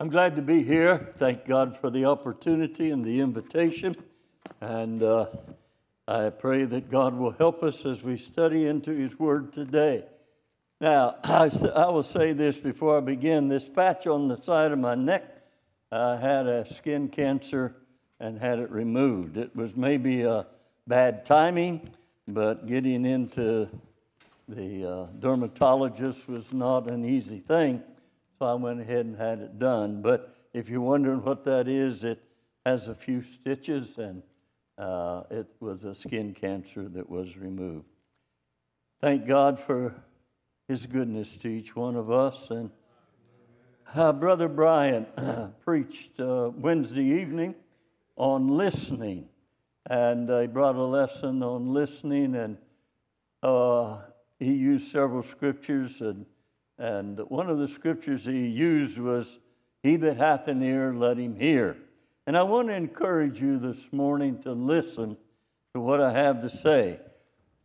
I'm glad to be here. Thank God for the opportunity and the invitation. And uh, I pray that God will help us as we study into His Word today. Now, I, I will say this before I begin this patch on the side of my neck, I had a skin cancer and had it removed. It was maybe a bad timing, but getting into the uh, dermatologist was not an easy thing. So I went ahead and had it done. But if you're wondering what that is, it has a few stitches and uh, it was a skin cancer that was removed. Thank God for His goodness to each one of us. And uh, Brother Brian preached uh, Wednesday evening on listening, and he brought a lesson on listening, and uh, he used several scriptures and and one of the scriptures he used was, He that hath an ear, let him hear. And I want to encourage you this morning to listen to what I have to say.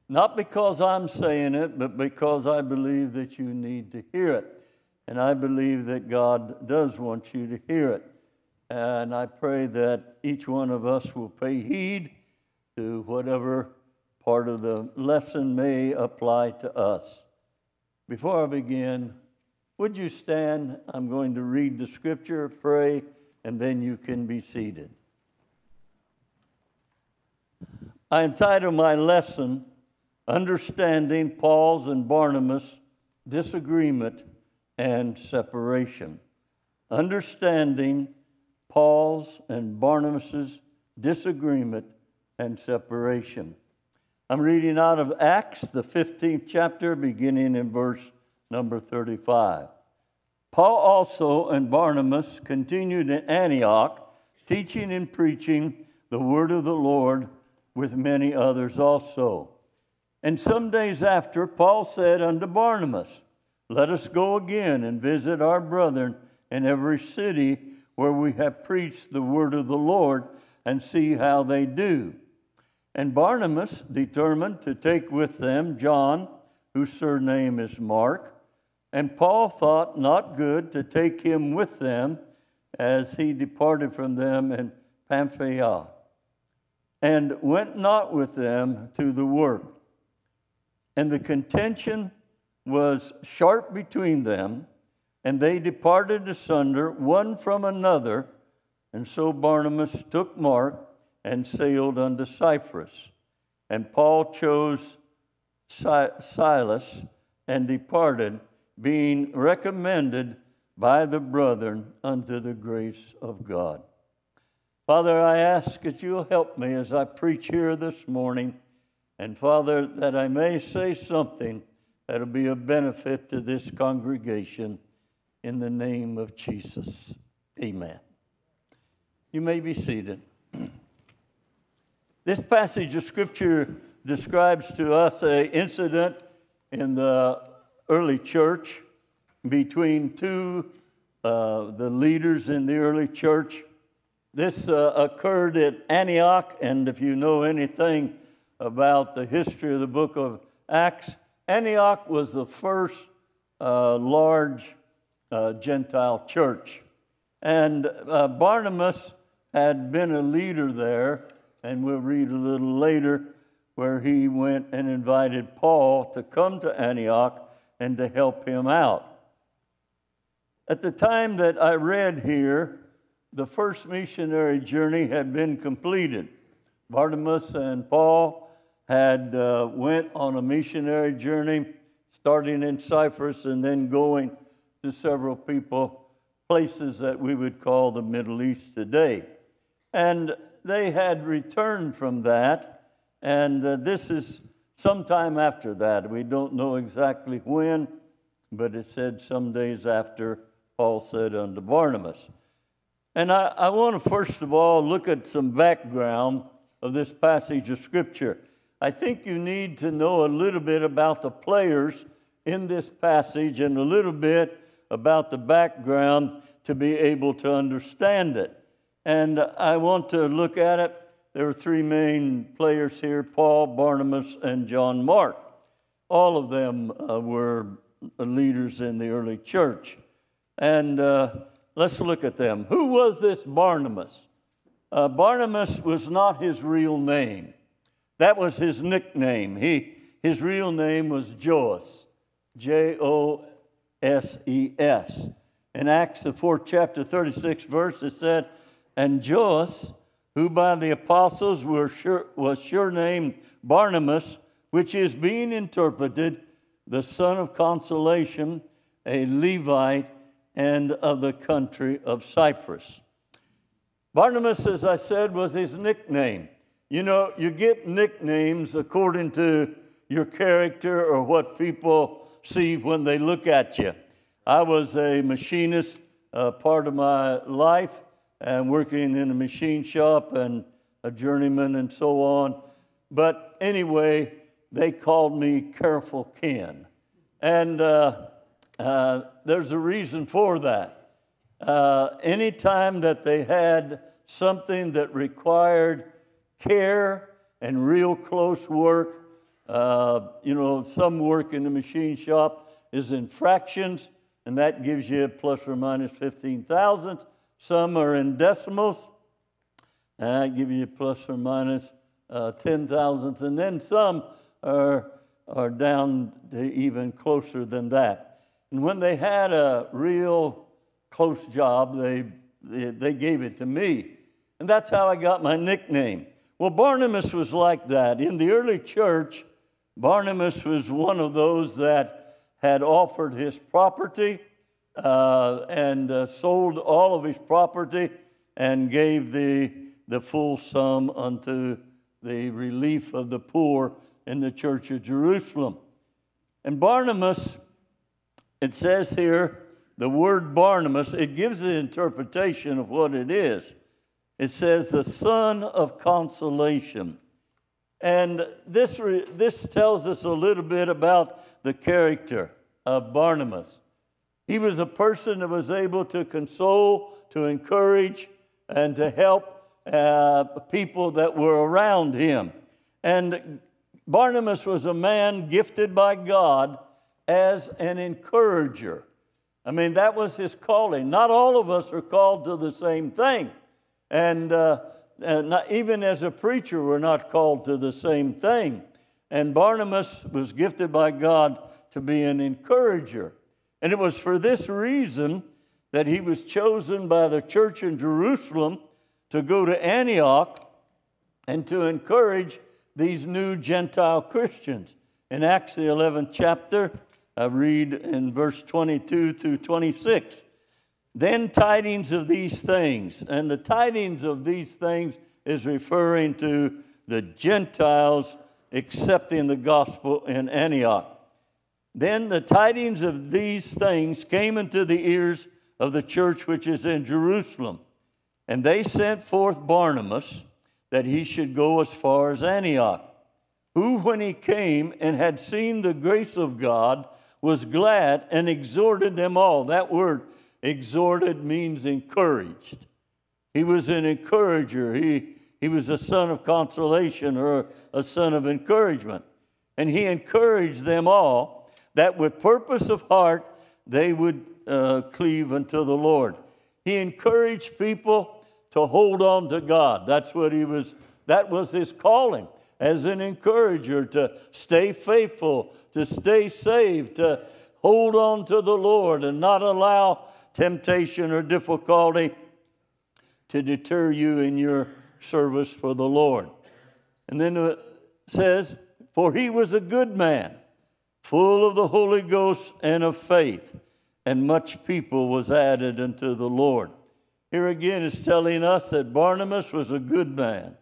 Not because I'm saying it, but because I believe that you need to hear it. And I believe that God does want you to hear it. And I pray that each one of us will pay heed to whatever part of the lesson may apply to us. Before I begin, would you stand? I'm going to read the scripture, pray, and then you can be seated. I entitle my lesson, Understanding Paul's and Barnabas' Disagreement and Separation. Understanding Paul's and Barnabas' disagreement and separation. I'm reading out of Acts, the 15th chapter, beginning in verse number 35. Paul also and Barnabas continued in Antioch, teaching and preaching the word of the Lord with many others also. And some days after, Paul said unto Barnabas, Let us go again and visit our brethren in every city where we have preached the word of the Lord and see how they do. And Barnabas determined to take with them John, whose surname is Mark. And Paul thought not good to take him with them as he departed from them in Pamphylia, and went not with them to the work. And the contention was sharp between them, and they departed asunder one from another. And so Barnabas took Mark and sailed unto Cyprus. And Paul chose Silas and departed, being recommended by the brethren unto the grace of God. Father, I ask that you'll help me as I preach here this morning. And Father, that I may say something that'll be a benefit to this congregation in the name of Jesus. Amen. You may be seated. This passage of Scripture describes to us an incident in the early church between two uh, the leaders in the early church. This uh, occurred at Antioch, and if you know anything about the history of the book of Acts, Antioch was the first uh, large uh, Gentile church. And uh, Barnabas had been a leader there and we'll read a little later where he went and invited Paul to come to Antioch and to help him out. At the time that I read here, the first missionary journey had been completed. Barnabas and Paul had uh, went on a missionary journey, starting in Cyprus and then going to several people, places that we would call the Middle East today. And they had returned from that, and uh, this is sometime after that. We don't know exactly when, but it said some days after Paul said unto Barnabas. And I, I want to first of all look at some background of this passage of Scripture. I think you need to know a little bit about the players in this passage and a little bit about the background to be able to understand it. And I want to look at it. There are three main players here Paul, Barnabas, and John Mark. All of them uh, were leaders in the early church. And uh, let's look at them. Who was this Barnabas? Uh, Barnabas was not his real name. That was his nickname. He, his real name was Joses, J O S E S. In Acts, the fourth chapter, 36 verse, it said, And Joses, who by the apostles were sure, was sure named Barnabas, which is being interpreted, the son of consolation, a Levite, and of the country of Cyprus. Barnabas, as I said, was his nickname. You know, you get nicknames according to your character or what people see when they look at you. I was a machinist uh, part of my life and working in a machine shop and a journeyman and so on. But anyway, they called me Careful Ken. And uh, uh, there's a reason for that. Uh, anytime that they had something that required care and real close work, uh, you know, some work in the machine shop is in fractions, and that gives you plus or minus 15 thousandths. Some are in decimals, and that gives you plus or minus, uh, 10 thousandths. And then some are, are down to even closer than that. And when they had a real close job, they, they, they gave it to me. And that's how I got my nickname. Well, Barnabas was like that. In the early church, Barnabas was one of those that had offered his property uh, and uh, sold all of his property and gave the, the full sum unto the relief of the poor in the church of Jerusalem. And Barnabas, it says here, the word Barnabas, it gives the interpretation of what it is. It says, the son of consolation. And this, this tells us a little bit about the character of Barnabas. He was a person that was able to console, to encourage, and to help uh, people that were around him. And Barnabas was a man gifted by God as an encourager. I mean, that was his calling. Not all of us are called to the same thing. And, uh, and not, even as a preacher, we're not called to the same thing. And Barnabas was gifted by God to be an encourager. And it was for this reason that he was chosen by the church in Jerusalem to go to Antioch and to encourage these new Gentile Christians. In Acts, the 11th chapter, I read in verse 22 through 26. Then tidings of these things, and the tidings of these things is referring to the Gentiles accepting the gospel in Antioch. Then the tidings of these things came into the ears of the church which is in Jerusalem. And they sent forth Barnabas that he should go as far as Antioch, who, when he came and had seen the grace of God, was glad and exhorted them all. That word, exhorted, means encouraged. He was an encourager. He, he was a son of consolation or a son of encouragement. And he encouraged them all that with purpose of heart they would uh, cleave unto the Lord. He encouraged people to hold on to God. That's what he was, that was his calling as an encourager to stay faithful, to stay saved, to hold on to the Lord and not allow temptation or difficulty to deter you in your service for the Lord. And then it says, For he was a good man full of the Holy Ghost and of faith, and much people was added unto the Lord. Here again is telling us that Barnabas was a good man.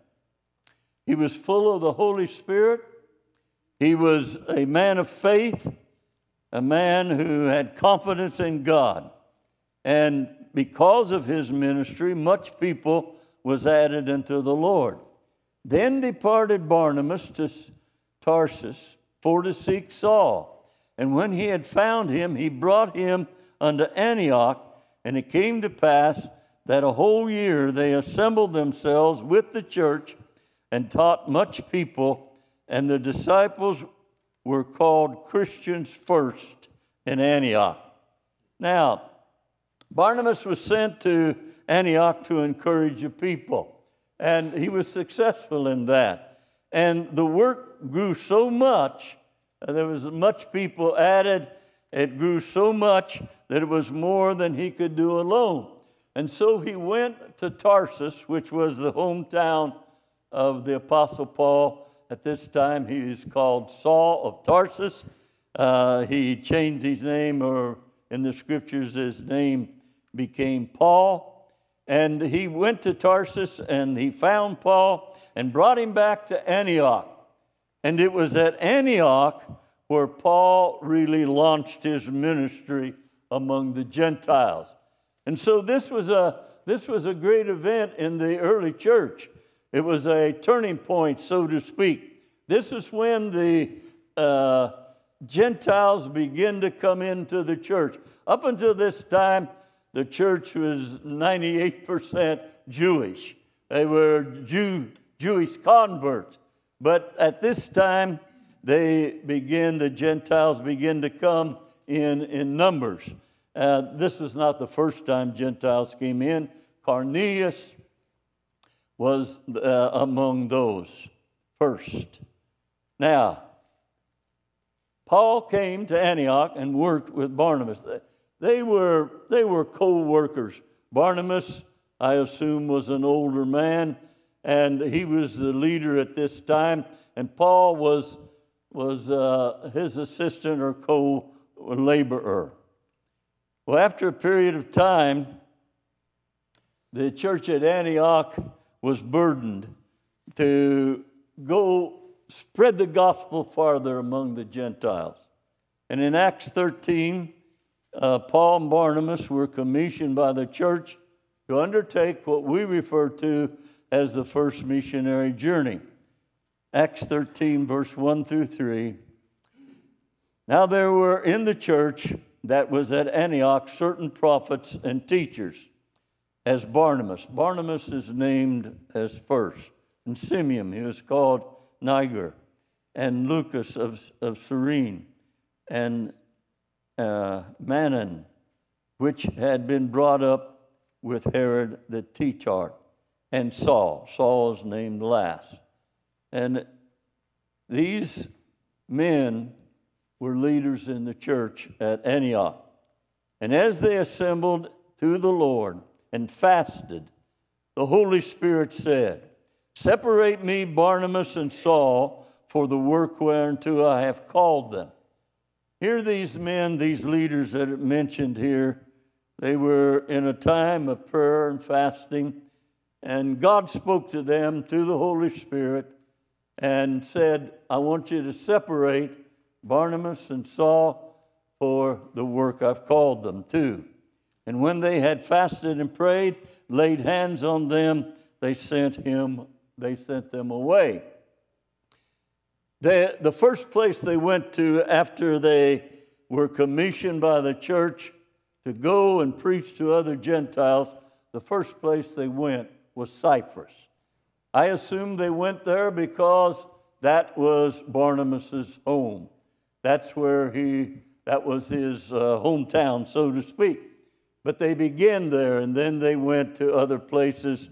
He was full of the Holy Spirit. He was a man of faith, a man who had confidence in God. And because of his ministry, much people was added unto the Lord. Then departed Barnabas to Tarsus for to seek Saul. And when he had found him, he brought him unto Antioch. And it came to pass that a whole year they assembled themselves with the church and taught much people. And the disciples were called Christians first in Antioch. Now, Barnabas was sent to Antioch to encourage the people, and he was successful in that. And the work grew so much, there was much people added, it grew so much that it was more than he could do alone. And so he went to Tarsus, which was the hometown of the Apostle Paul. At this time, he is called Saul of Tarsus. Uh, he changed his name, or in the scriptures, his name became Paul. And he went to Tarsus and he found Paul and brought him back to Antioch. And it was at Antioch where Paul really launched his ministry among the Gentiles. And so this was a, this was a great event in the early church. It was a turning point, so to speak. This is when the uh, Gentiles begin to come into the church. Up until this time, the church was 98% Jewish. They were Jew, Jewish converts. But at this time, they begin, the Gentiles begin to come in, in numbers. Uh, this was not the first time Gentiles came in. Cornelius was uh, among those first. Now, Paul came to Antioch and worked with Barnabas. They were, they were co workers. Barnabas, I assume, was an older man, and he was the leader at this time, and Paul was, was uh, his assistant or co laborer. Well, after a period of time, the church at Antioch was burdened to go spread the gospel farther among the Gentiles. And in Acts 13, uh, Paul and Barnabas were commissioned by the church to undertake what we refer to as the first missionary journey. Acts 13, verse 1 through 3. Now there were in the church that was at Antioch certain prophets and teachers, as Barnabas. Barnabas is named as first, and Simeon, he was called Niger, and Lucas of, of Cyrene, and uh, Manaen, which had been brought up with Herod the Tetrarch, and Saul. Saul is named last. And these men were leaders in the church at Antioch. And as they assembled to the Lord and fasted, the Holy Spirit said, Separate me, Barnabas and Saul, for the work whereunto I have called them. Here, these men, these leaders that are mentioned here, they were in a time of prayer and fasting, and God spoke to them through the Holy Spirit and said, I want you to separate Barnabas and Saul for the work I've called them to. And when they had fasted and prayed, laid hands on them, they sent him, they sent them away. They, the first place they went to after they were commissioned by the church to go and preach to other Gentiles, the first place they went was Cyprus. I assume they went there because that was Barnabas's home. That's where he, that was his uh, hometown, so to speak. But they began there, and then they went to other places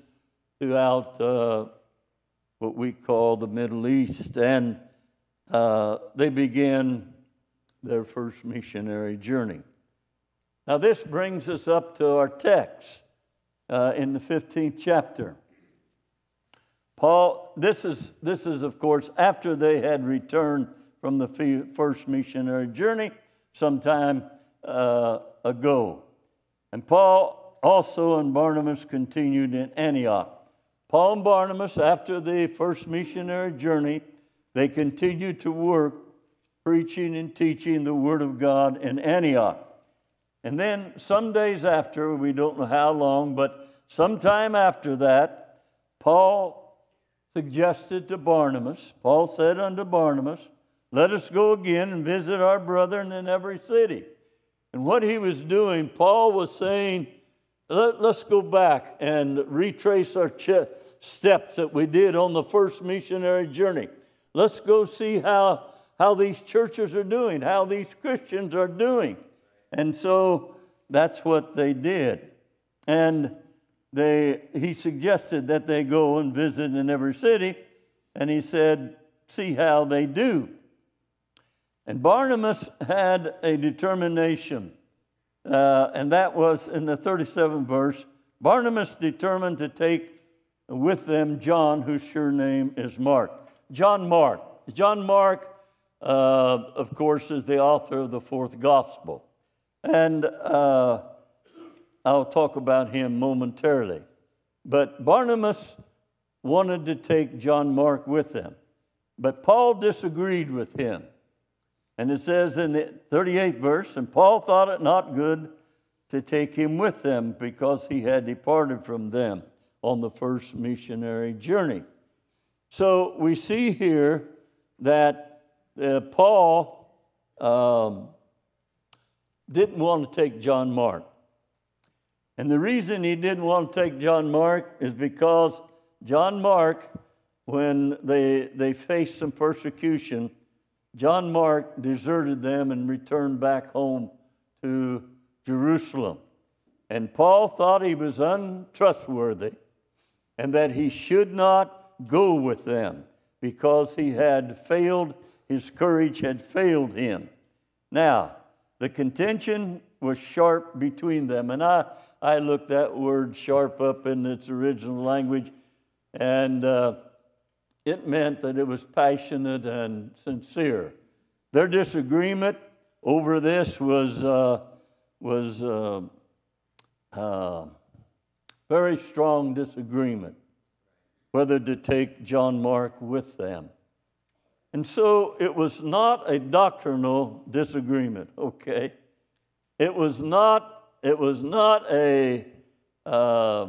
throughout uh, what we call the Middle East. And uh, they began their first missionary journey. Now, this brings us up to our text uh, in the 15th chapter. Paul, this is, this is, of course, after they had returned from the first missionary journey some time uh, ago. And Paul also and Barnabas continued in Antioch. Paul and Barnabas, after the first missionary journey, they continued to work preaching and teaching the Word of God in Antioch. And then some days after, we don't know how long, but sometime after that, Paul suggested to Barnabas, Paul said unto Barnabas, Let us go again and visit our brethren in every city. And what he was doing, Paul was saying, Let, us go back and retrace our ch- steps that we did on the first missionary journey. Let's go see how, how these churches are doing, how these Christians are doing. And so that's what they did. And they, he suggested that they go and visit in every city, and he said, see how they do. And Barnabas had a determination, uh, and that was in the 37th verse. Barnabas determined to take with them John, whose surname is Mark. John Mark. John Mark, uh, of course, is the author of the fourth gospel. And uh, I'll talk about him momentarily. But Barnabas wanted to take John Mark with them. But Paul disagreed with him. And it says in the 38th verse, and Paul thought it not good to take him with them because he had departed from them on the first missionary journey. So we see here that uh, Paul um, didn't want to take John Mark. And the reason he didn't want to take John Mark is because John Mark, when they, they faced some persecution, John Mark deserted them and returned back home to Jerusalem. And Paul thought he was untrustworthy and that he should not go with them because he had failed, his courage had failed him. Now, the contention was sharp between them. And I, I looked that word sharp up in its original language, and uh, it meant that it was passionate and sincere. Their disagreement over this was, uh, was uh, uh very strong disagreement whether to take John Mark with them. And so it was not a doctrinal disagreement, okay? It was not, it was not a, uh,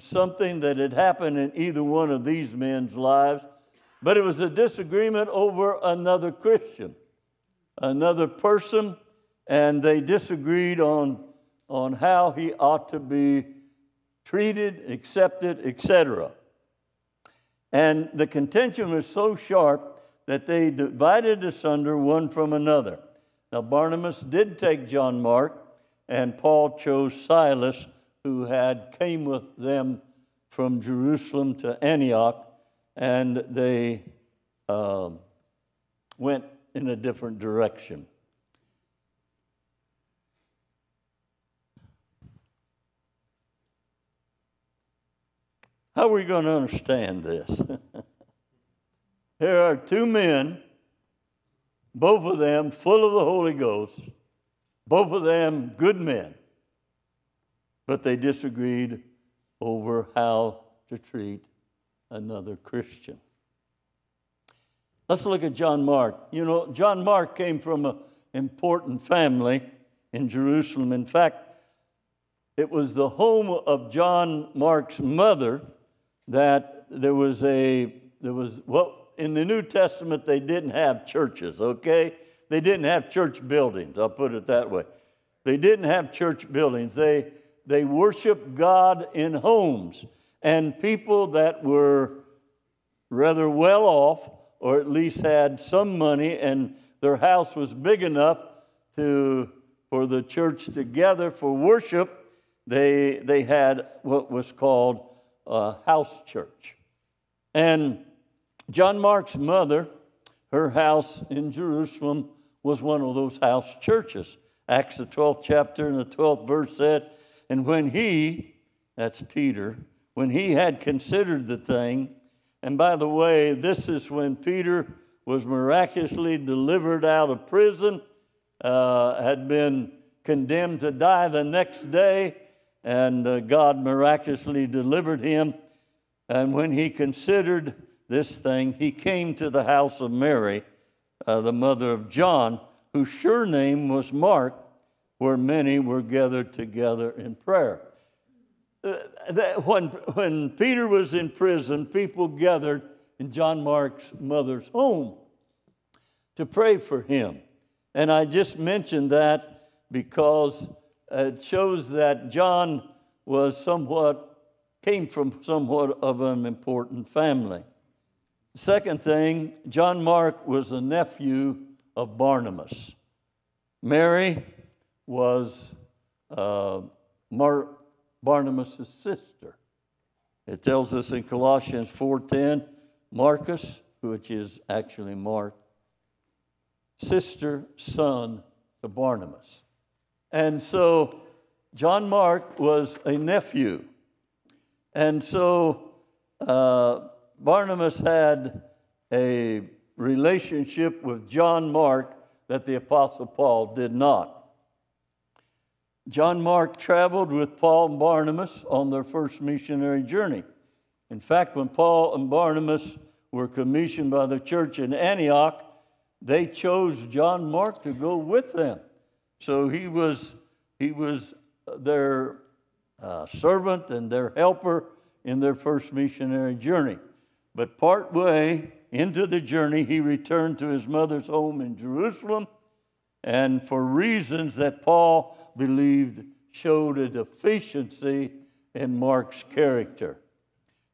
something that had happened in either one of these men's lives, but it was a disagreement over another Christian, another person, and they disagreed on, on how he ought to be treated, accepted, etc. And the contention was so sharp that they divided asunder one from another. Now, Barnabas did take John Mark, and Paul chose Silas, who had came with them from Jerusalem to Antioch, and they uh, went in a different direction. How are we going to understand this? Here are two men, both of them full of the Holy Ghost, both of them good men, but they disagreed over how to treat another Christian. Let's look at John Mark. You know, John Mark came from an important family in Jerusalem. In fact, it was the home of John Mark's mother that there was a there was what in the New Testament, they didn't have churches, okay? They didn't have church buildings, I'll put it that way. They didn't have church buildings. They, they worshiped God in homes. And people that were rather well off, or at least had some money, and their house was big enough to, for the church to gather for worship, they, they had what was called a house church. And John Mark's mother, her house in Jerusalem was one of those house churches. Acts, the 12th chapter and the 12th verse said, And when he, that's Peter, when he had considered the thing, and by the way, this is when Peter was miraculously delivered out of prison, uh, had been condemned to die the next day, and uh, God miraculously delivered him. And when he considered this thing, he came to the house of Mary, uh, the mother of John, whose sure name was Mark, where many were gathered together in prayer. Uh, that when, when Peter was in prison, people gathered in John Mark's mother's home to pray for him. And I just mentioned that because it shows that John was somewhat, came from somewhat of an important family. Second thing, John Mark was a nephew of Barnabas. Mary was uh, Mar- Barnabas' sister. It tells us in Colossians 4:10, Marcus, which is actually Mark, sister, son to Barnabas. And so John Mark was a nephew. And so uh, Barnabas had a relationship with John Mark that the Apostle Paul did not. John Mark traveled with Paul and Barnabas on their first missionary journey. In fact, when Paul and Barnabas were commissioned by the church in Antioch, they chose John Mark to go with them. So he was, he was their uh, servant and their helper in their first missionary journey. But part way into the journey, he returned to his mother's home in Jerusalem, and for reasons that Paul believed showed a deficiency in Mark's character.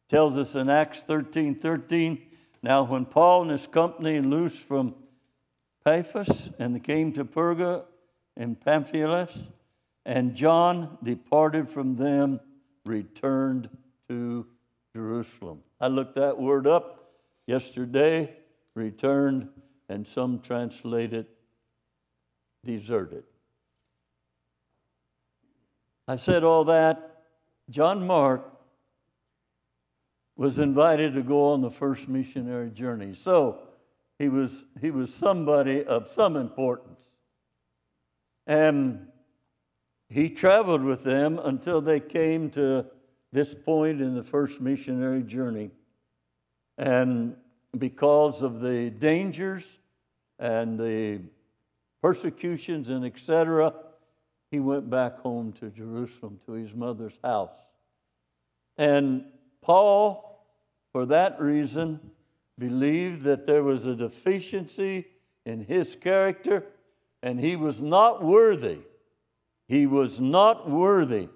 tells us in Acts 13 13, now when Paul and his company loosed from Paphos and came to Perga and Pamphylia, and John departed from them, returned to Jerusalem. I looked that word up yesterday, returned, and some translate it deserted. I said all that. John Mark was invited to go on the first missionary journey. So he was, he was somebody of some importance. And he traveled with them until they came to this point in the first missionary journey. And because of the dangers and the persecutions and etc., he went back home to Jerusalem to his mother's house. And Paul, for that reason, believed that there was a deficiency in his character and he was not worthy. He was not worthy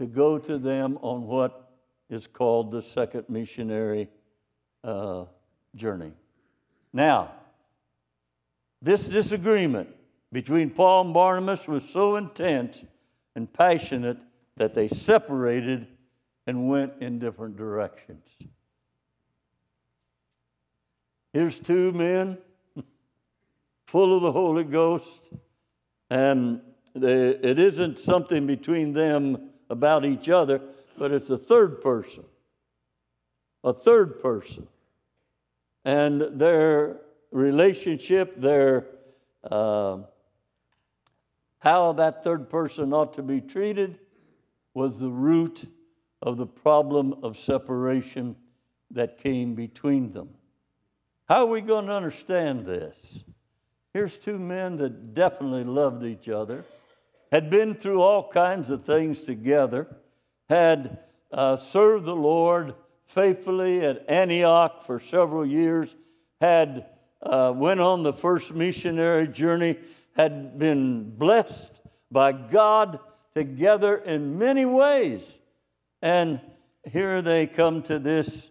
to go to them on what is called the second missionary uh, journey. Now, this disagreement between Paul and Barnabas was so intense and passionate that they separated and went in different directions. Here's two men full of the Holy Ghost, and they, it isn't something between them about each other, but it's a third person. A third person. And their relationship, their uh, how that third person ought to be treated was the root of the problem of separation that came between them. How are we going to understand this? Here's two men that definitely loved each other, had been through all kinds of things together, had uh, served the Lord faithfully at Antioch for several years, had uh, went on the first missionary journey, had been blessed by God together in many ways. And here they come to this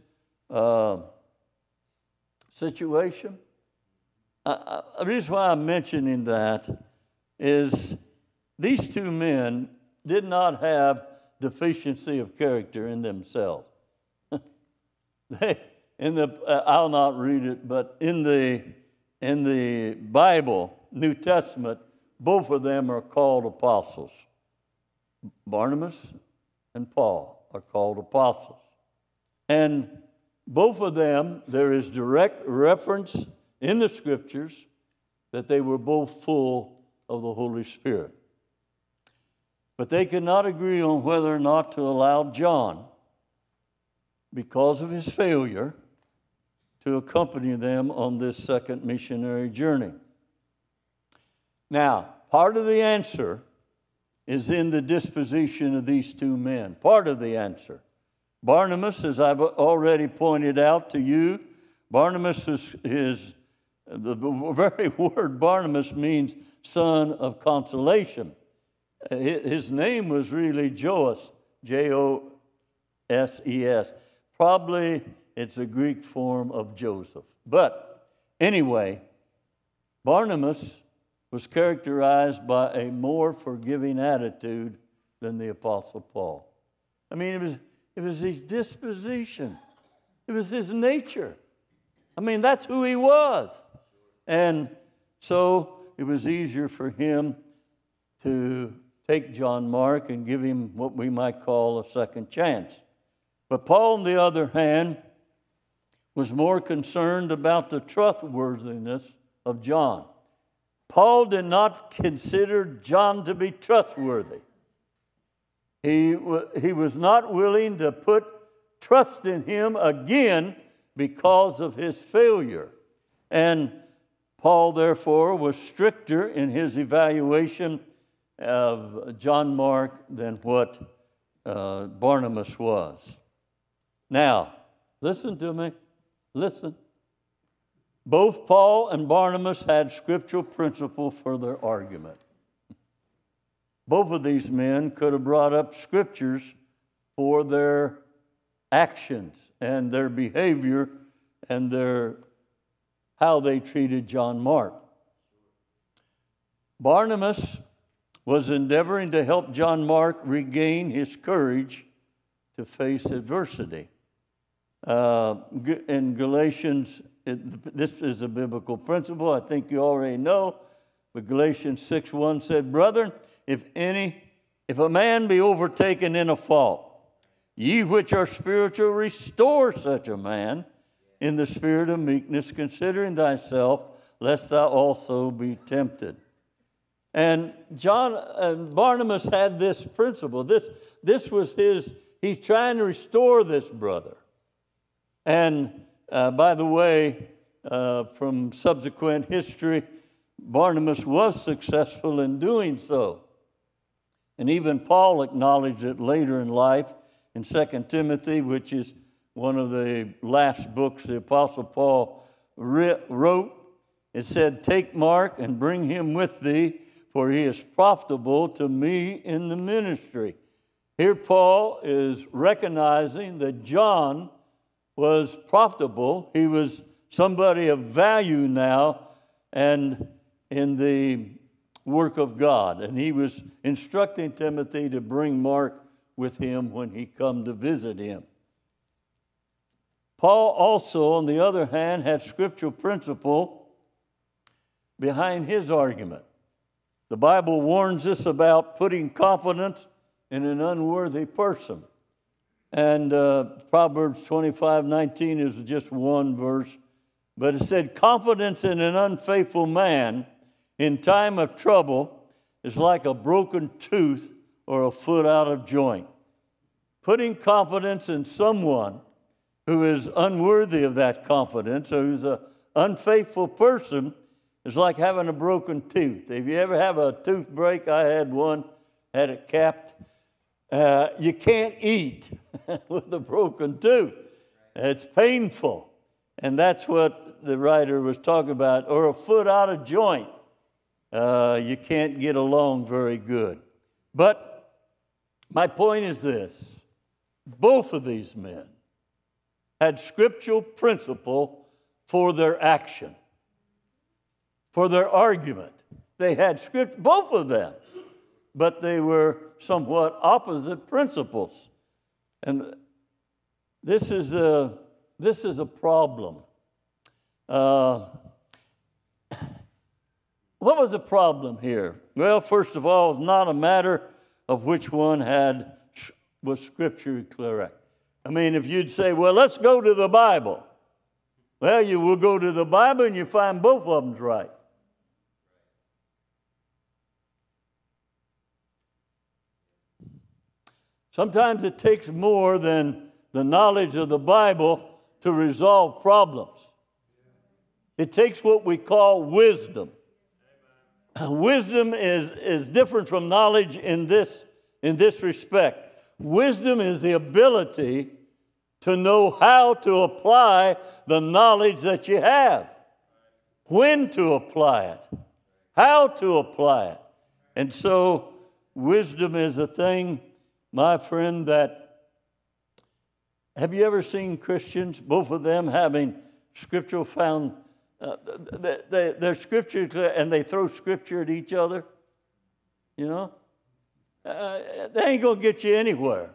uh, situation uh, the reason why I'm mentioning that is these two men did not have deficiency of character in themselves. they, in the, uh, I'll not read it, but in the, in the Bible, New Testament, both of them are called apostles. Barnabas and Paul are called apostles. And both of them, there is direct reference in the scriptures that they were both full of the Holy Spirit. But they could not agree on whether or not to allow John, because of his failure, to accompany them on this second missionary journey. Now, part of the answer is in the disposition of these two men. Part of the answer. Barnabas, as I've already pointed out to you, Barnabas is, is the very word Barnabas means son of consolation. His name was really Joses, J O S E S. Probably it's a Greek form of Joseph. But anyway, Barnabas was characterized by a more forgiving attitude than the Apostle Paul. I mean, it was, it was his disposition, it was his nature. I mean, that's who he was. And so it was easier for him to take John Mark and give him what we might call a second chance. But Paul, on the other hand, was more concerned about the trustworthiness of John. Paul did not consider John to be trustworthy. He, he was not willing to put trust in him again because of his failure. And Paul, therefore, was stricter in his evaluation of John Mark than what uh, Barnabas was. Now, listen to me. Listen. Both Paul and Barnabas had scriptural principle for their argument. Both of these men could have brought up scriptures for their actions and their behavior and their how they treated John Mark. Barnabas was endeavoring to help John Mark regain his courage to face adversity. Uh, in Galatians, it, this is a biblical principle, I think you already know, but Galatians 6 1 said, Brethren, if any, if a man be overtaken in a fault, ye which are spiritual, restore such a man in the spirit of meekness, considering thyself, lest thou also be tempted. And John and Barnabas had this principle. This, this was his, he's trying to restore this brother. And uh, by the way, uh, from subsequent history, Barnabas was successful in doing so. And even Paul acknowledged it later in life in 2 Timothy, which is one of the last books the Apostle Paul wrote. It said, Take Mark and bring him with thee, for he is profitable to me in the ministry. Here, Paul is recognizing that John was profitable. He was somebody of value now and in the work of God. And he was instructing Timothy to bring Mark with him when he come to visit him. Paul also, on the other hand, had scriptural principle behind his argument. The Bible warns us about putting confidence in an unworthy person. And uh, Proverbs 25 19 is just one verse, but it said, Confidence in an unfaithful man in time of trouble is like a broken tooth or a foot out of joint. Putting confidence in someone who is unworthy of that confidence or who's an unfaithful person is like having a broken tooth. If you ever have a tooth break, I had one, had it capped. Uh, you can't eat with a broken tooth. It's painful. And that's what the writer was talking about, or a foot out of joint. Uh, you can't get along very good. But my point is this both of these men had scriptural principle for their action, for their argument. They had script, both of them, but they were somewhat opposite principles. And this is a, this is a problem. Uh, what was the problem here? Well, first of all, it's not a matter of which one had was scripture correct. I mean, if you'd say, well, let's go to the Bible. Well, you will go to the Bible and you find both of them's right. Sometimes it takes more than the knowledge of the Bible to resolve problems. It takes what we call wisdom. Wisdom is, is different from knowledge in this, in this respect. Wisdom is the ability to know how to apply the knowledge that you have, when to apply it, how to apply it. And so, wisdom is a thing, my friend, that have you ever seen Christians, both of them having scriptural found, uh, they, they, they're scripture and they throw scripture at each other? You know? uh, they ain't going to get you anywhere.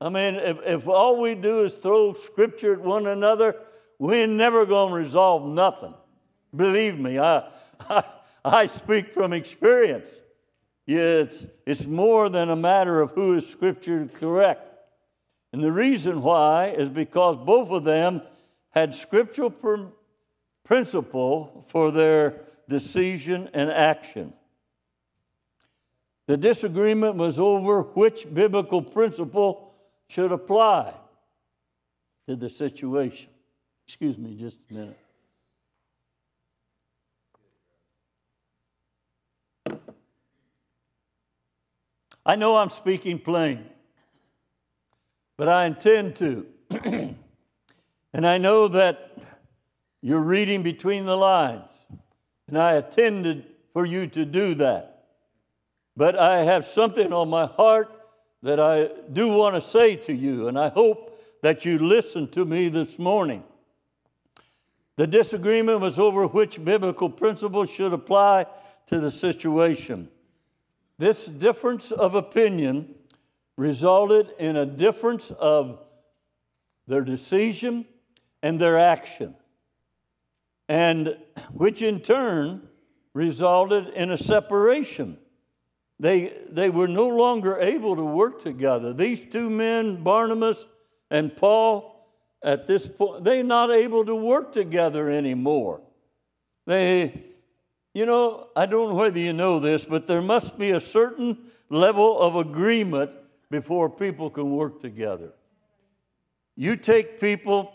I mean, if, if all we do is throw scripture at one another, we're never going to resolve nothing. Believe me, I, I, I speak from experience. It's, it's more than a matter of who is scripture correct. And the reason why is because both of them had scriptural pr- principle for their decision and action. The disagreement was over which biblical principle should apply to the situation. Excuse me just a minute. I know I'm speaking plain, but I intend to. and I know that you're reading between the lines, and I intended for you to do that. But I have something on my heart that I do want to say to you, and I hope that you listen to me this morning. The disagreement was over which biblical principles should apply to the situation. This difference of opinion resulted in a difference of their decision and their action, and which in turn resulted in a separation. They, they were no longer able to work together. These two men, Barnabas and Paul, at this point, they're not able to work together anymore. They, you know, I don't know whether you know this, but there must be a certain level of agreement before people can work together. You take people,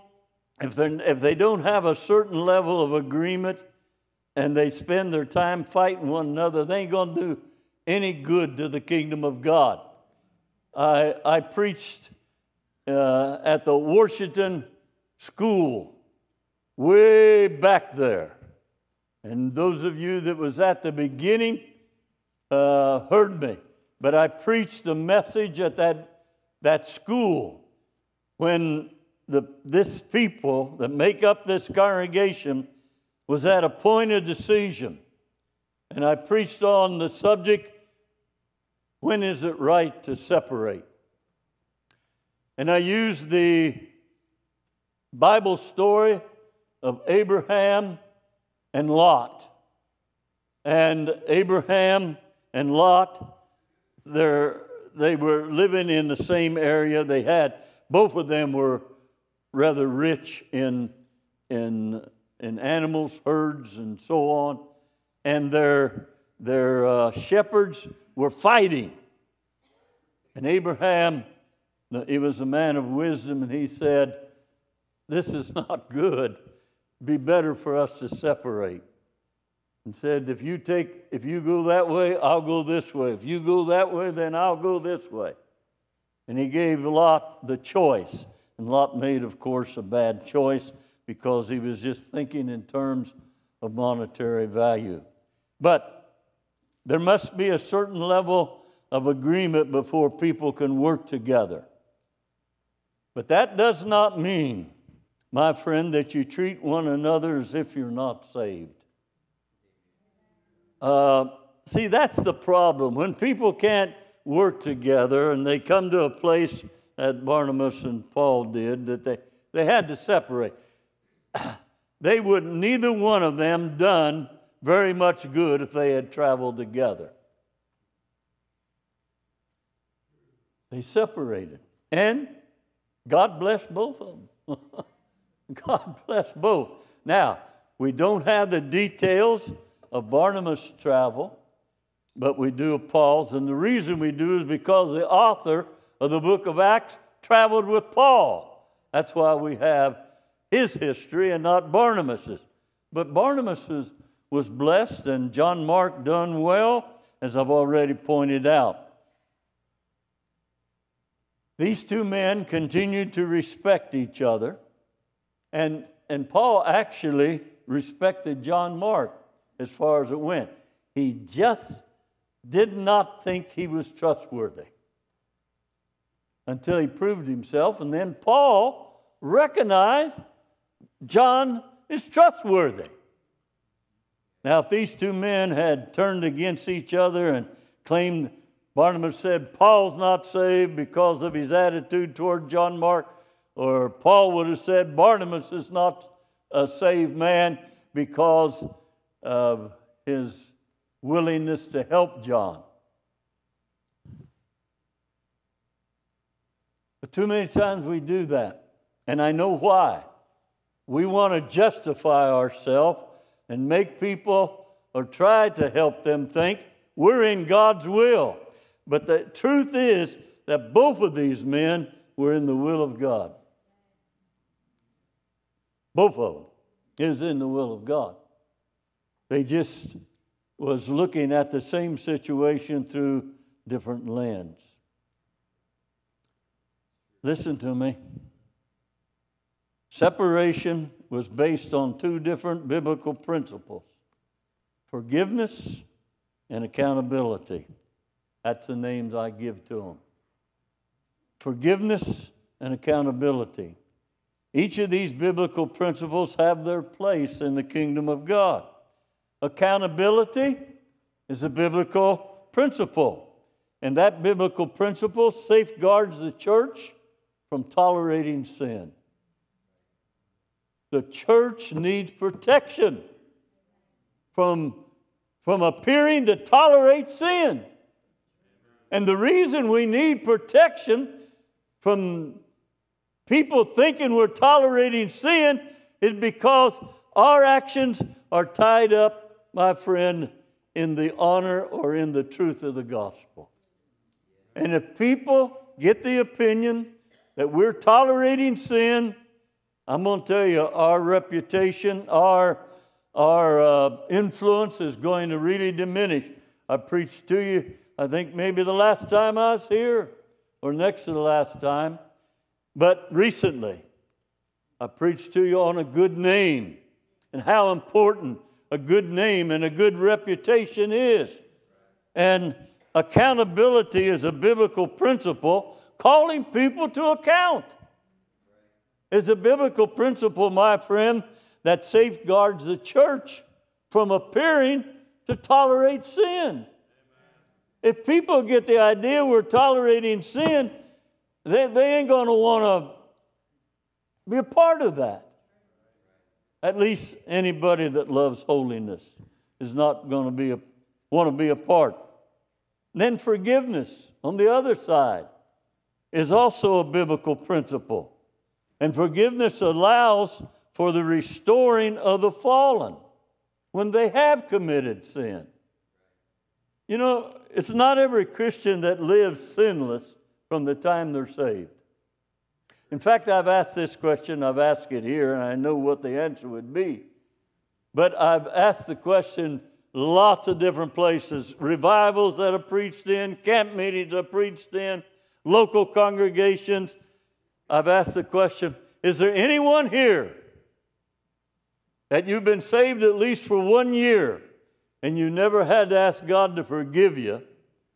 if, if they don't have a certain level of agreement and they spend their time fighting one another, they ain't going to do any good to the kingdom of God. I, I preached uh, at the Washington School way back there. And those of you that was at the beginning uh, heard me. But I preached a message at that, that school when the, this people that make up this congregation was at a point of decision. And I preached on the subject when is it right to separate? And I used the Bible story of Abraham and Lot. And Abraham and Lot, they were living in the same area. They had, both of them were rather rich in, in, in animals, herds, and so on. And their, their uh, shepherds were fighting. And Abraham he was a man of wisdom, and he said, This is not good. Be better for us to separate. And said, If you take, if you go that way, I'll go this way. If you go that way, then I'll go this way. And he gave Lot the choice. And Lot made, of course, a bad choice because he was just thinking in terms of monetary value. But there must be a certain level of agreement before people can work together. But that does not mean, my friend, that you treat one another as if you're not saved. Uh, see, that's the problem. When people can't work together and they come to a place that Barnabas and Paul did, that they, they had to separate. they would neither one of them done very much good if they had traveled together. They separated. And God blessed both of them. God bless both. Now, we don't have the details of Barnabas' travel, but we do of Paul's. And the reason we do is because the author of the book of Acts traveled with Paul. That's why we have his history and not Barnabas's. But Barnabas was blessed, and John Mark done well, as I've already pointed out. These two men continued to respect each other, and, and Paul actually respected John Mark as far as it went. He just did not think he was trustworthy until he proved himself, and then Paul recognized John is trustworthy. Now, if these two men had turned against each other and claimed Barnabas said, Paul's not saved because of his attitude toward John Mark, or Paul would have said, Barnabas is not a saved man because of his willingness to help John. But too many times we do that, and I know why. We want to justify ourselves and make people or try to help them think we're in God's will. But the truth is that both of these men were in the will of God. Both of them is in the will of God. They just was looking at the same situation through different lens. Listen to me. Separation was based on two different biblical principles forgiveness and accountability. That's the names I give to them. Forgiveness and accountability. Each of these biblical principles have their place in the kingdom of God. Accountability is a biblical principle, and that biblical principle safeguards the church from tolerating sin. The church needs protection from, from appearing to tolerate sin. And the reason we need protection from people thinking we're tolerating sin is because our actions are tied up, my friend, in the honor or in the truth of the gospel. And if people get the opinion that we're tolerating sin, I'm going to tell you, our reputation, our, our uh, influence is going to really diminish. I preached to you, I think maybe the last time I was here, or next to the last time, but recently, I preached to you on a good name and how important a good name and a good reputation is. And accountability is a biblical principle calling people to account. Is a biblical principle, my friend, that safeguards the church from appearing to tolerate sin. If people get the idea we're tolerating sin, they, they ain't going to want to be a part of that. At least anybody that loves holiness is not going to be a, want to be a part. then forgiveness on the other side is also a biblical principle. And forgiveness allows for the restoring of the fallen when they have committed sin. You know, it's not every Christian that lives sinless from the time they're saved. In fact, I've asked this question, I've asked it here, and I know what the answer would be. But I've asked the question lots of different places revivals that are preached in, camp meetings are preached in, local congregations, I've asked the question Is there anyone here that you've been saved at least for one year and you never had to ask God to forgive you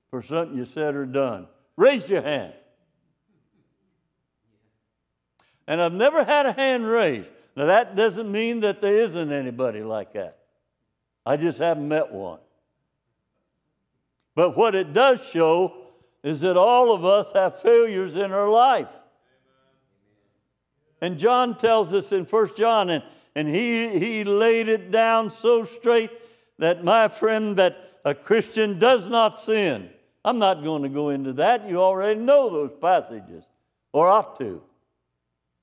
for something you said or done? Raise your hand. And I've never had a hand raised. Now, that doesn't mean that there isn't anybody like that. I just haven't met one. But what it does show is that all of us have failures in our life. And John tells us in First John, and, and he, he laid it down so straight that my friend, that a Christian does not sin. I'm not going to go into that. You already know those passages, or ought to.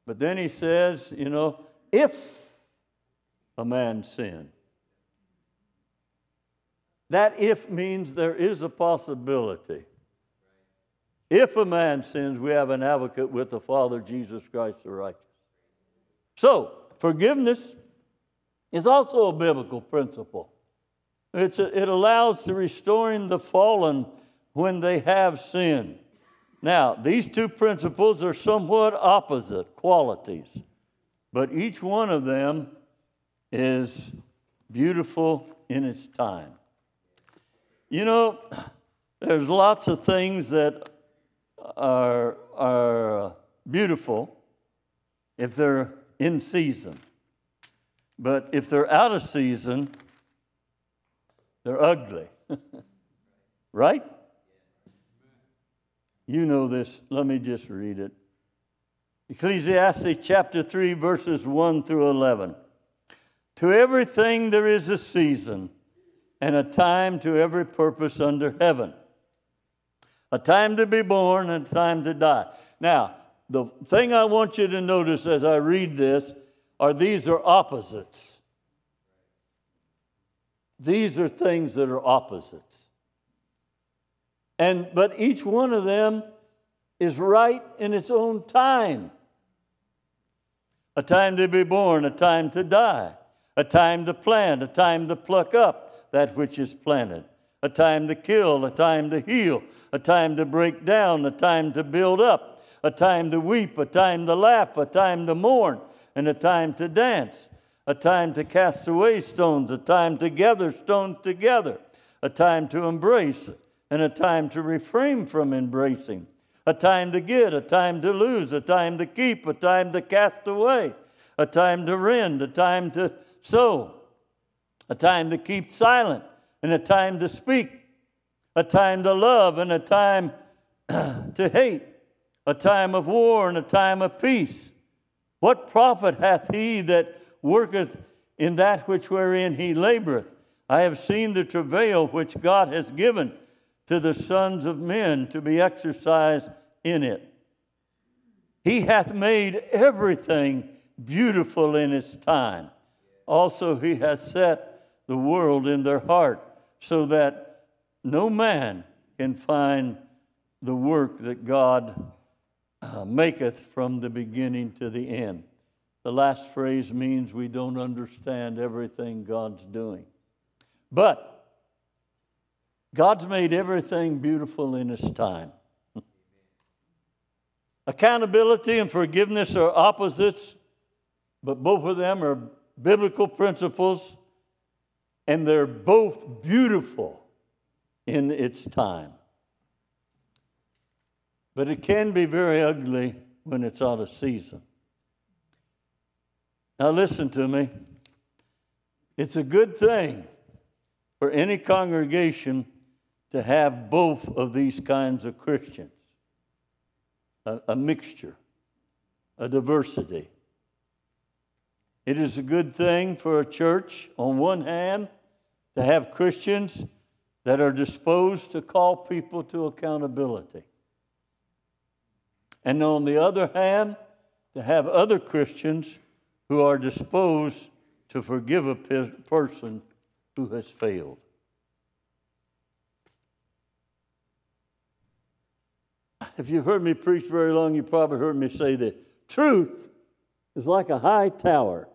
But then he says, you know, if a man sin. That if means there is a possibility. If a man sins, we have an advocate with the Father, Jesus Christ the righteous. So, forgiveness is also a biblical principle. A, it allows the restoring the fallen when they have sinned. Now, these two principles are somewhat opposite qualities, but each one of them is beautiful in its time. You know, there's lots of things that are, are beautiful if they're in season. But if they're out of season, they're ugly. right? You know this. Let me just read it. Ecclesiastes chapter 3, verses 1 through 11. To everything there is a season, and a time to every purpose under heaven. A time to be born and a time to die. Now, the thing I want you to notice as I read this are these are opposites. These are things that are opposites. And but each one of them is right in its own time. A time to be born, a time to die, a time to plant, a time to pluck up that which is planted, a time to kill, a time to heal, a time to break down, a time to build up, a time to weep, a time to laugh, a time to mourn, and a time to dance, a time to cast away stones, a time to gather stones together, a time to embrace, and a time to refrain from embracing, a time to get, a time to lose, a time to keep, a time to cast away, a time to rend, a time to sow, a time to keep silent, and a time to speak, a time to love, and a time to hate, a time of war, and a time of peace. What profit hath he that worketh in that which wherein he laboreth? I have seen the travail which God has given to the sons of men to be exercised in it. He hath made everything beautiful in its time. Also, he hath set the world in their heart, so that no man can find the work that God uh, maketh from the beginning to the end. The last phrase means we don't understand everything God's doing. But God's made everything beautiful in His time. Accountability and forgiveness are opposites, but both of them are biblical principles, and they're both beautiful in its time. But it can be very ugly when it's out of season. Now, listen to me. It's a good thing for any congregation to have both of these kinds of Christians a, a mixture, a diversity. It is a good thing for a church, on one hand, to have Christians that are disposed to call people to accountability. And on the other hand, to have other Christians who are disposed to forgive a person who has failed. If you've heard me preach very long, you probably heard me say that truth is like a high tower.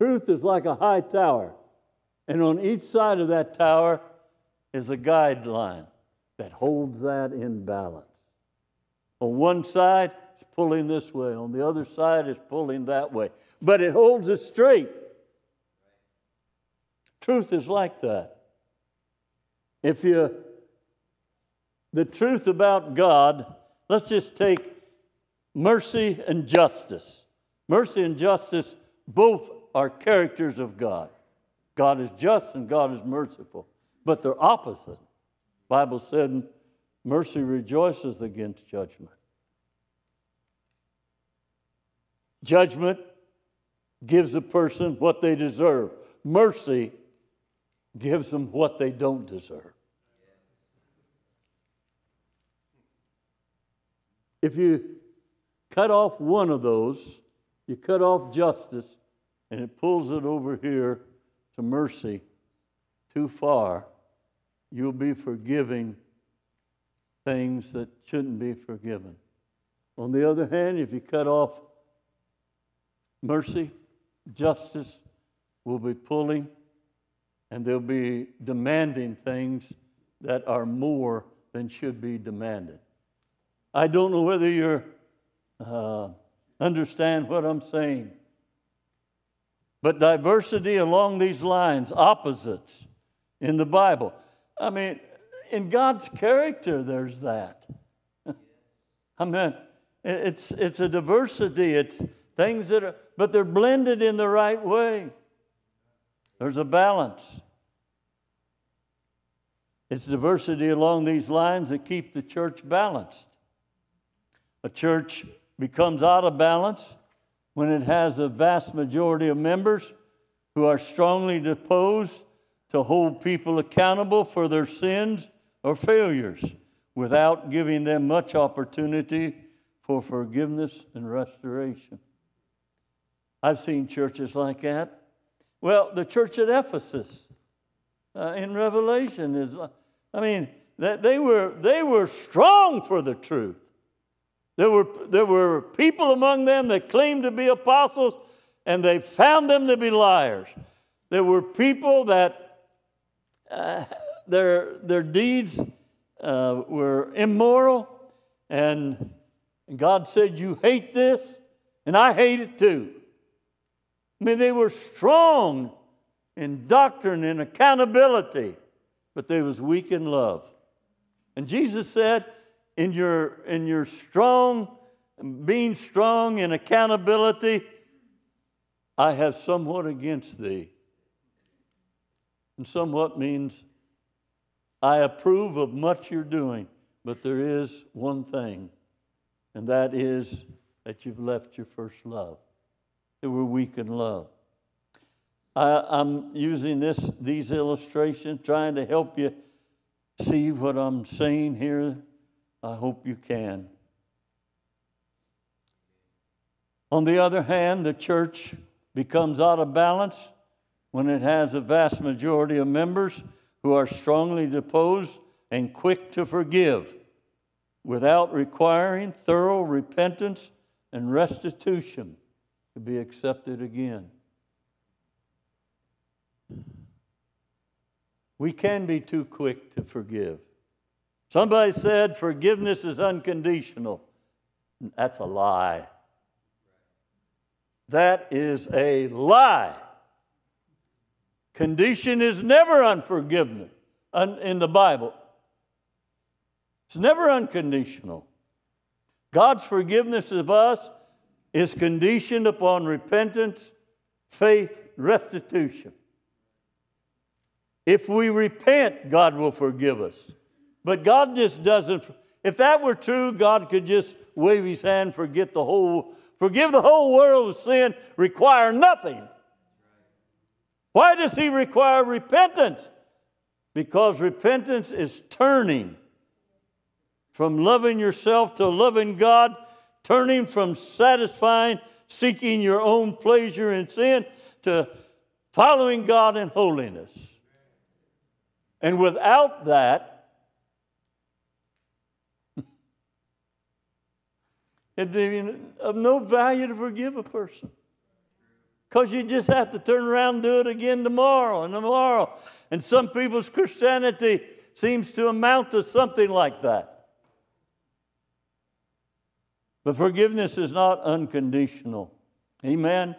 Truth is like a high tower. And on each side of that tower is a guideline that holds that in balance. On one side, it's pulling this way, on the other side, it's pulling that way. But it holds it straight. Truth is like that. If you the truth about God, let's just take mercy and justice. Mercy and justice both are characters of God. God is just and God is merciful, but they're opposite. Bible said mercy rejoices against judgment. Judgment gives a person what they deserve. Mercy gives them what they don't deserve. If you cut off one of those, you cut off justice, and it pulls it over here to mercy too far, you'll be forgiving things that shouldn't be forgiven. On the other hand, if you cut off mercy, justice will be pulling, and they'll be demanding things that are more than should be demanded. I don't know whether you uh, understand what I'm saying. But diversity along these lines, opposites in the Bible. I mean, in God's character, there's that. I mean, it's, it's a diversity. It's things that are, but they're blended in the right way. There's a balance. It's diversity along these lines that keep the church balanced. A church becomes out of balance when it has a vast majority of members who are strongly disposed to hold people accountable for their sins or failures without giving them much opportunity for forgiveness and restoration. I've seen churches like that. Well, the church at Ephesus uh, in Revelation is, I mean, that they were, they were strong for the truth. There were, there were people among them that claimed to be apostles, and they found them to be liars. There were people that uh, their, their deeds uh, were immoral, and God said, You hate this, and I hate it too. I mean, they were strong in doctrine and accountability, but they was weak in love. And Jesus said, in your, in your strong, being strong in accountability, I have somewhat against thee. And somewhat means I approve of much you're doing, but there is one thing, and that is that you've left your first love. That we're weak in love. I, am using this, these illustrations, trying to help you see what I'm saying here I hope you can. On the other hand, the church becomes out of balance when it has a vast majority of members who are strongly disposed and quick to forgive without requiring thorough repentance and restitution to be accepted again. We can be too quick to forgive. Somebody said forgiveness is unconditional. That's a lie. That is a lie. Condition is never unforgiveness in the Bible. It's never unconditional. God's forgiveness of us is conditioned upon repentance, faith, restitution. If we repent, God will forgive us. But God just doesn't. If that were true, God could just wave his hand, forget the whole, forgive the whole world of sin, require nothing. Why does he require repentance? Because repentance is turning from loving yourself to loving God, turning from satisfying, seeking your own pleasure in sin to following God in holiness. And without that, It'd be of no value to forgive a person. Because you just have to turn around and do it again tomorrow and tomorrow. And some people's Christianity seems to amount to something like that. But forgiveness is not unconditional. Amen?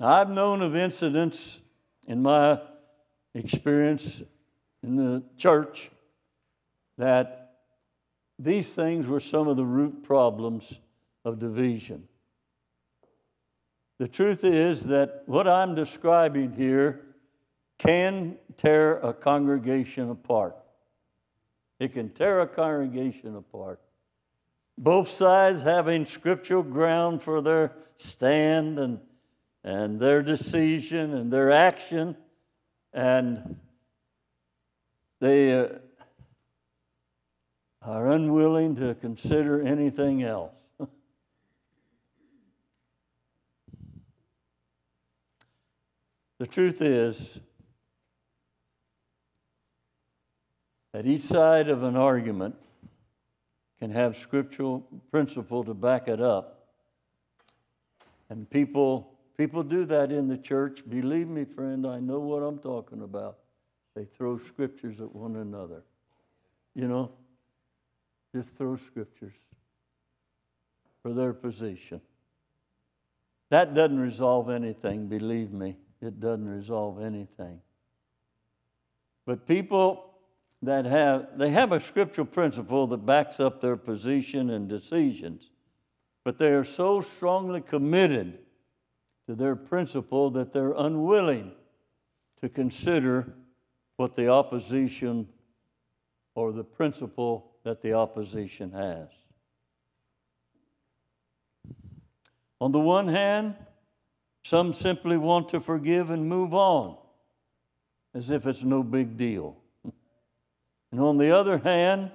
I've known of incidents in my experience in the church that these things were some of the root problems of division. The truth is that what I'm describing here can tear a congregation apart. It can tear a congregation apart. Both sides having scriptural ground for their stand and, and their decision and their action, and they, uh, are unwilling to consider anything else. the truth is that each side of an argument can have scriptural principle to back it up. And people people do that in the church. Believe me, friend, I know what I'm talking about. They throw scriptures at one another. You know, just throw scriptures for their position. That doesn't resolve anything, believe me. It doesn't resolve anything. But people that have, they have a scriptural principle that backs up their position and decisions, but they are so strongly committed to their principle that they're unwilling to consider what the opposition or the principle that the opposition has. On the one hand, some simply want to forgive and move on as if it's no big deal. And on the other hand,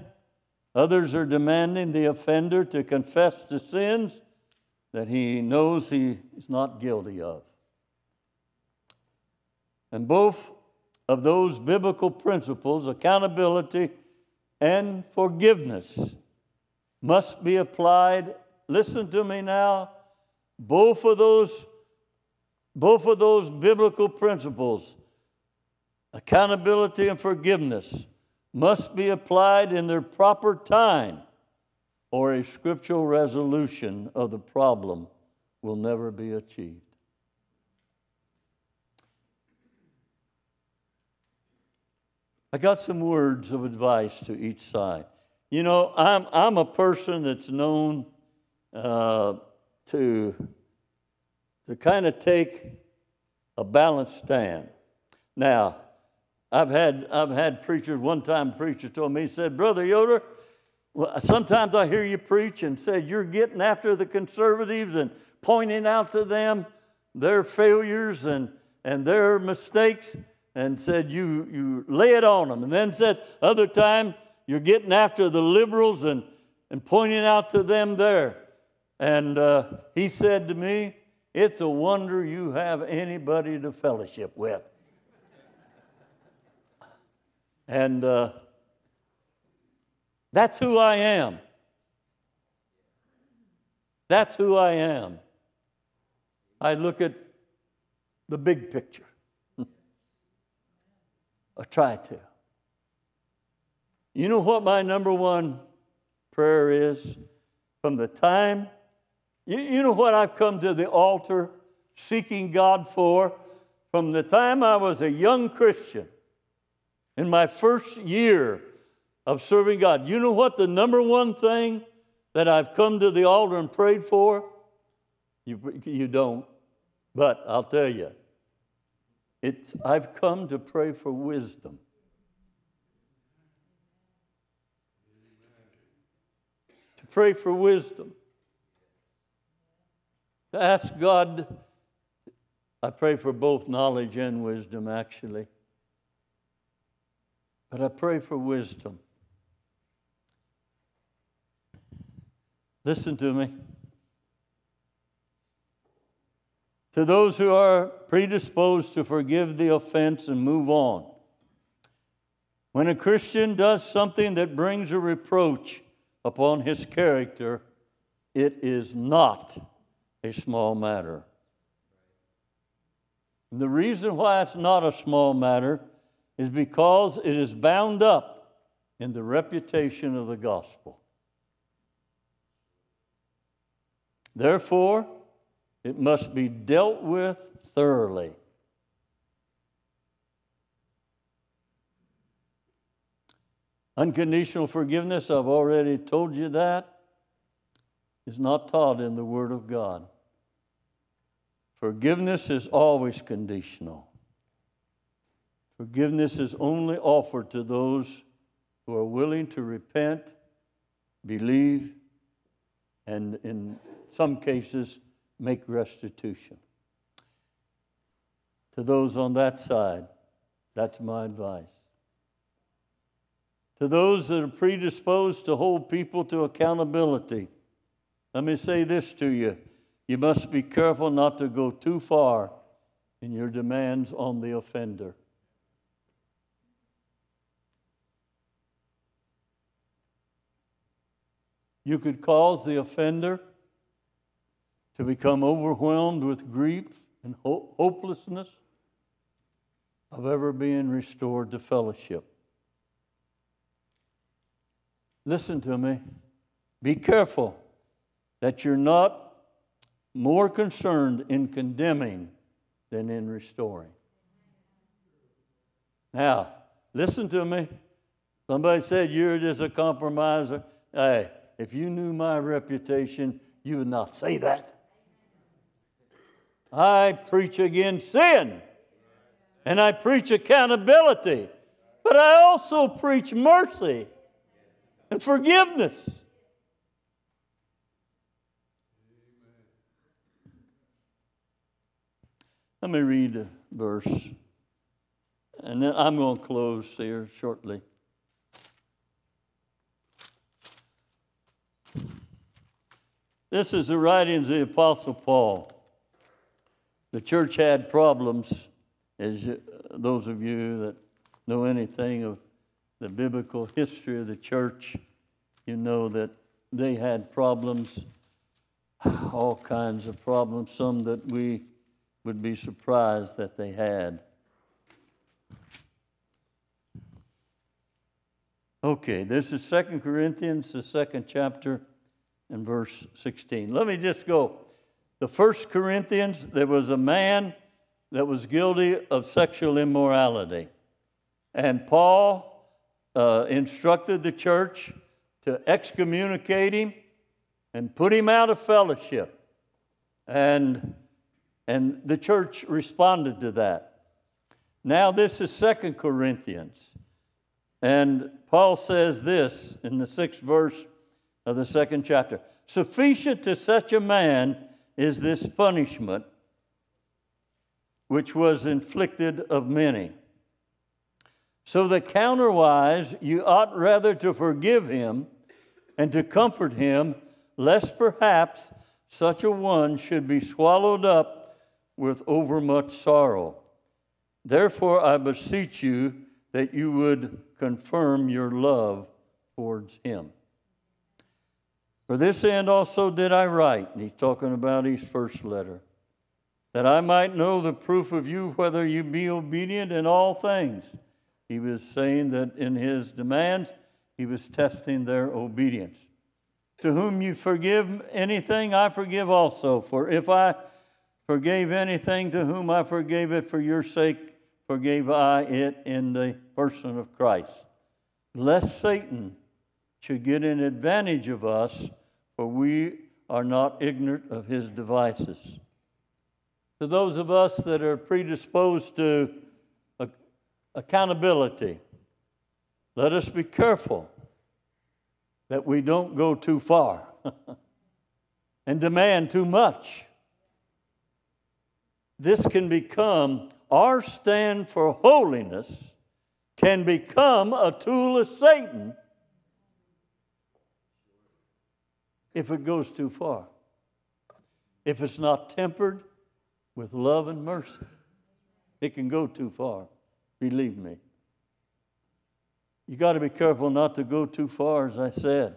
others are demanding the offender to confess the sins that he knows he is not guilty of. And both of those biblical principles, accountability and forgiveness, must be applied. Listen to me now. Both of those, both of those biblical principles, accountability and forgiveness, must be applied in their proper time, or a scriptural resolution of the problem will never be achieved. I got some words of advice to each side. You know, I'm, I'm a person that's known uh, to, to kind of take a balanced stand. Now, I've had, I've had preachers, one time preacher told me, he said, Brother Yoder, well, sometimes I hear you preach and said you're getting after the conservatives and pointing out to them their failures and, and their mistakes and said you, you lay it on them. And then said other time you're getting after the liberals and, and pointing out to them there. And uh, he said to me, It's a wonder you have anybody to fellowship with. and uh, that's who I am. That's who I am. I look at the big picture or try to. You know what my number one prayer is? From the time, you, you know what I've come to the altar seeking God for? From the time I was a young Christian, in my first year of serving God, you know what the number one thing that I've come to the altar and prayed for? You, you don't, but I'll tell you, it's, I've come to pray for wisdom. To pray for wisdom. To ask God, I pray for both knowledge and wisdom, actually. But I pray for wisdom. Listen to me. To those who are predisposed to forgive the offense and move on. When a Christian does something that brings a reproach upon his character, it is not a small matter. And the reason why it's not a small matter is because it is bound up in the reputation of the gospel. Therefore, it must be dealt with thoroughly. Unconditional forgiveness, I've already told you that, is not taught in the Word of God. Forgiveness is always conditional. Forgiveness is only offered to those who are willing to repent, believe, and in some cases, make restitution. To those on that side, that's my advice. To those that are predisposed to hold people to accountability, let me say this to you. You must be careful not to go too far in your demands on the offender. You could cause the offender to become overwhelmed with grief and ho- hopelessness of ever being restored to fellowship. Listen to me. Be careful that you're not more concerned in condemning than in restoring. Now, listen to me. Somebody said you're just a compromiser. Hey, if you knew my reputation, you would not say that. I preach against sin. And I preach accountability. but I also preach mercy and forgiveness. Let me read a verse, and then I'm going to close here shortly. This is the writings of the Apostle Paul. The church had problems, as those of you that know anything of the biblical history of the church, you know that they had problems, all kinds of problems, some that we would be surprised that they had. Okay, this is Second Corinthians, the second chapter, and verse 16. Let me just go. The first Corinthians, there was a man that was guilty of sexual immorality. And Paul uh, instructed the church to excommunicate him and put him out of fellowship. And, and the church responded to that. Now, this is Second Corinthians. And Paul says this in the sixth verse of the second chapter Sufficient to such a man is this punishment which was inflicted of many. So that counterwise, you ought rather to forgive him and to comfort him, lest perhaps such a one should be swallowed up with overmuch sorrow. Therefore, I beseech you that you would confirm your love towards him. For this end also did I write, and he's talking about his first letter, that I might know the proof of you whether you be obedient in all things. He was saying that in his demands, he was testing their obedience. To whom you forgive anything, I forgive also. For if I forgave anything to whom I forgave it for your sake, forgave I it in the person of Christ. Lest Satan should get an advantage of us for we are not ignorant of his devices. To those of us that are predisposed to accountability, let us be careful that we don't go too far and demand too much. This can become our stand for holiness, can become a tool of Satan if it goes too far. If it's not tempered with love and mercy, it can go too far. Believe me. You got to be careful not to go too far, as I said.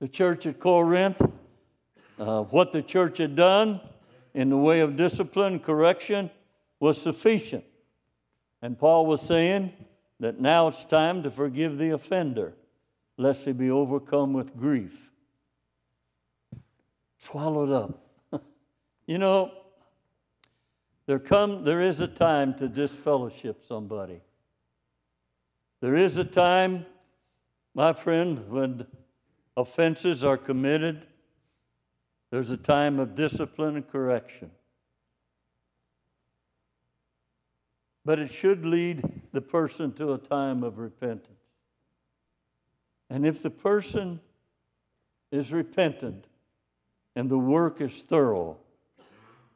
The church at Corinth, uh, what the church had done in the way of discipline, correction, was sufficient. And Paul was saying that now it's time to forgive the offender lest he be overcome with grief. Swallowed up. you know, there, come, there is a time to disfellowship somebody. There is a time, my friend, when offenses are committed. There's a time of discipline and correction. But it should lead the person to a time of repentance. And if the person is repentant and the work is thorough,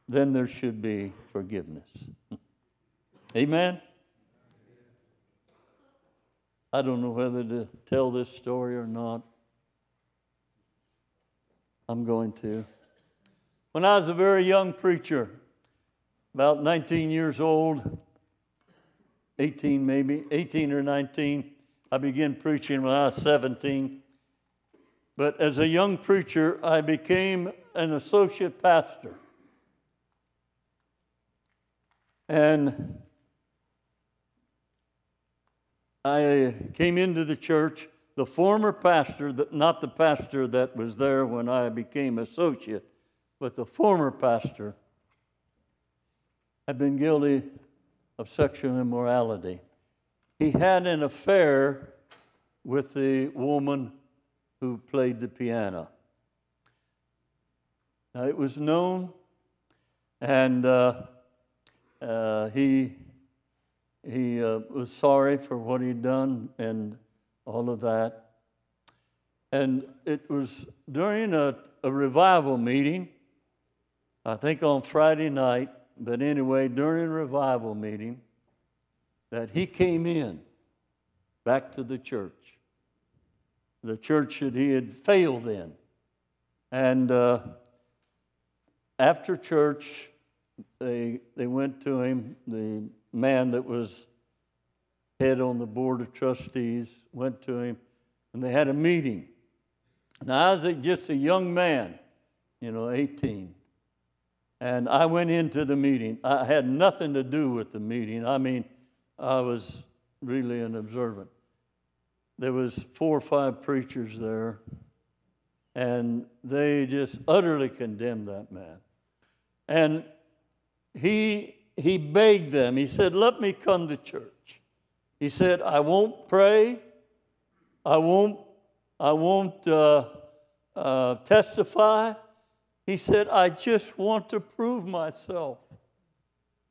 then there should be forgiveness. Amen? I don't know whether to tell this story or not. I'm going to. When I was a very young preacher, about 19 years old, 18 maybe, 18 or 19, I began preaching when I was 17. But as a young preacher, I became an associate pastor. And I came into the church. The former pastor, not the pastor that was there when I became associate, but the former pastor, had been guilty of sexual immorality he had an affair with the woman who played the piano. Now, it was known, and uh, uh, he he uh, was sorry for what he'd done and all of that. And it was during a, a revival meeting, I think on Friday night, but anyway, during a revival meeting, that he came in back to the church, the church that he had failed in. And uh, after church, they, they went to him, the man that was head on the board of trustees went to him, and they had a meeting. Now, I was just a young man, you know, 18. And I went into the meeting. I had nothing to do with the meeting. I mean, I was really an observant. There was four or five preachers there, and they just utterly condemned that man. And he, he begged them, he said, Let me come to church. He said, I won't pray, I won't, I won't uh, uh, testify. He said, I just want to prove myself.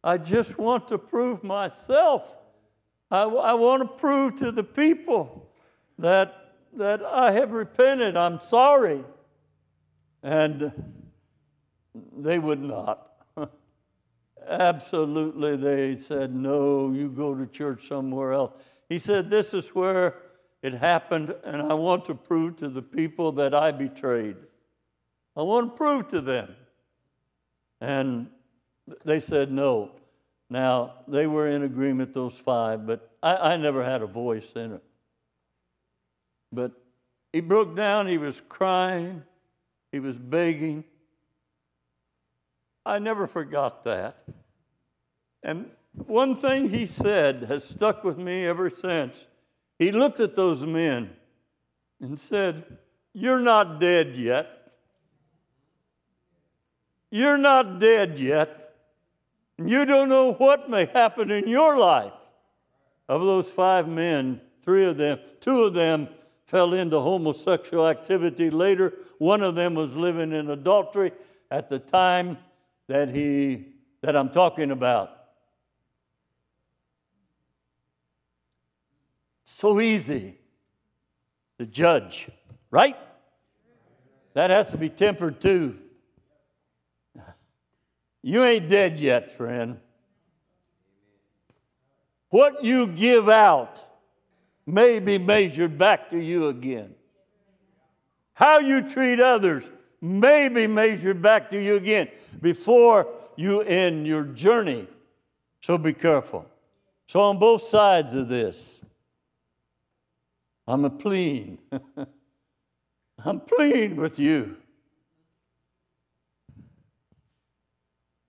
I just want to prove myself. I, I want to prove to the people that, that I have repented. I'm sorry. And they would not. Absolutely, they said, No, you go to church somewhere else. He said, This is where it happened, and I want to prove to the people that I betrayed. I want to prove to them. And they said no. Now, they were in agreement, those five, but I, I never had a voice in it. But he broke down, he was crying, he was begging. I never forgot that. And one thing he said has stuck with me ever since. He looked at those men and said, You're not dead yet. You're not dead yet. You don't know what may happen in your life. Of those five men, three of them, two of them fell into homosexual activity later. One of them was living in adultery at the time that he that I'm talking about. So easy to judge, right? That has to be tempered too. You ain't dead yet, friend. What you give out may be measured back to you again. How you treat others may be measured back to you again before you end your journey. So be careful. So, on both sides of this, I'm a pleading. I'm pleading with you.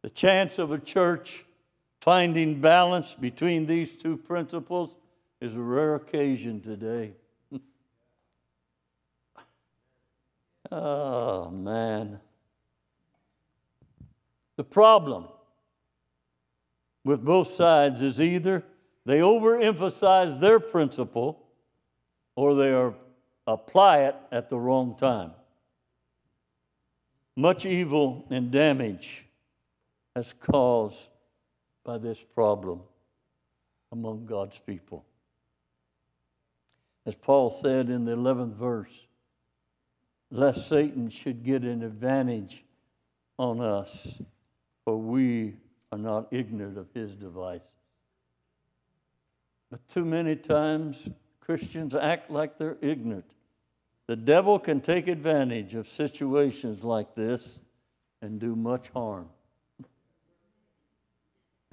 The chance of a church finding balance between these two principles is a rare occasion today. oh, man. The problem with both sides is either they overemphasize their principle or they are, apply it at the wrong time. Much evil and damage has caused by this problem among God's people. As Paul said in the 11th verse, lest Satan should get an advantage on us, for we are not ignorant of his devices. But too many times, Christians act like they're ignorant. The devil can take advantage of situations like this and do much harm.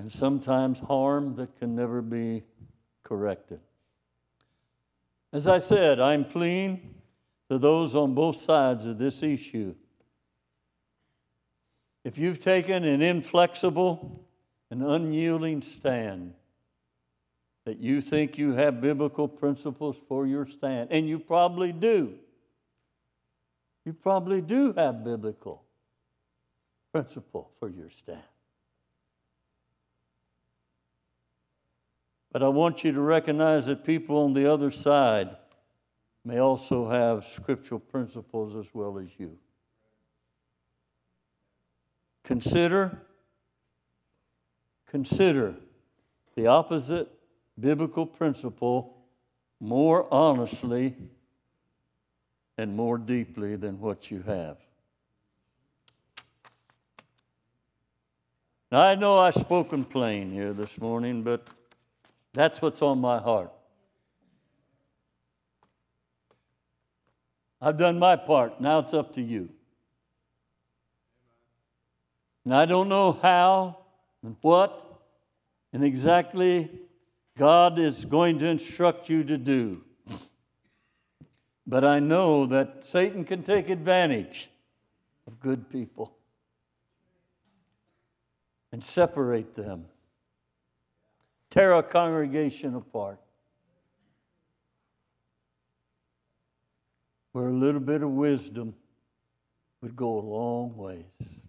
And sometimes harm that can never be corrected. As I said, I'm pleading to those on both sides of this issue. If you've taken an inflexible and unyielding stand, that you think you have biblical principles for your stand, and you probably do. You probably do have biblical principle for your stand. But I want you to recognize that people on the other side may also have scriptural principles as well as you. Consider, consider the opposite biblical principle more honestly and more deeply than what you have. Now, I know I've spoken plain here this morning, but that's what's on my heart. I've done my part. Now it's up to you. And I don't know how and what and exactly God is going to instruct you to do. But I know that Satan can take advantage of good people and separate them, tear a congregation apart. Where a little bit of wisdom would go a long ways.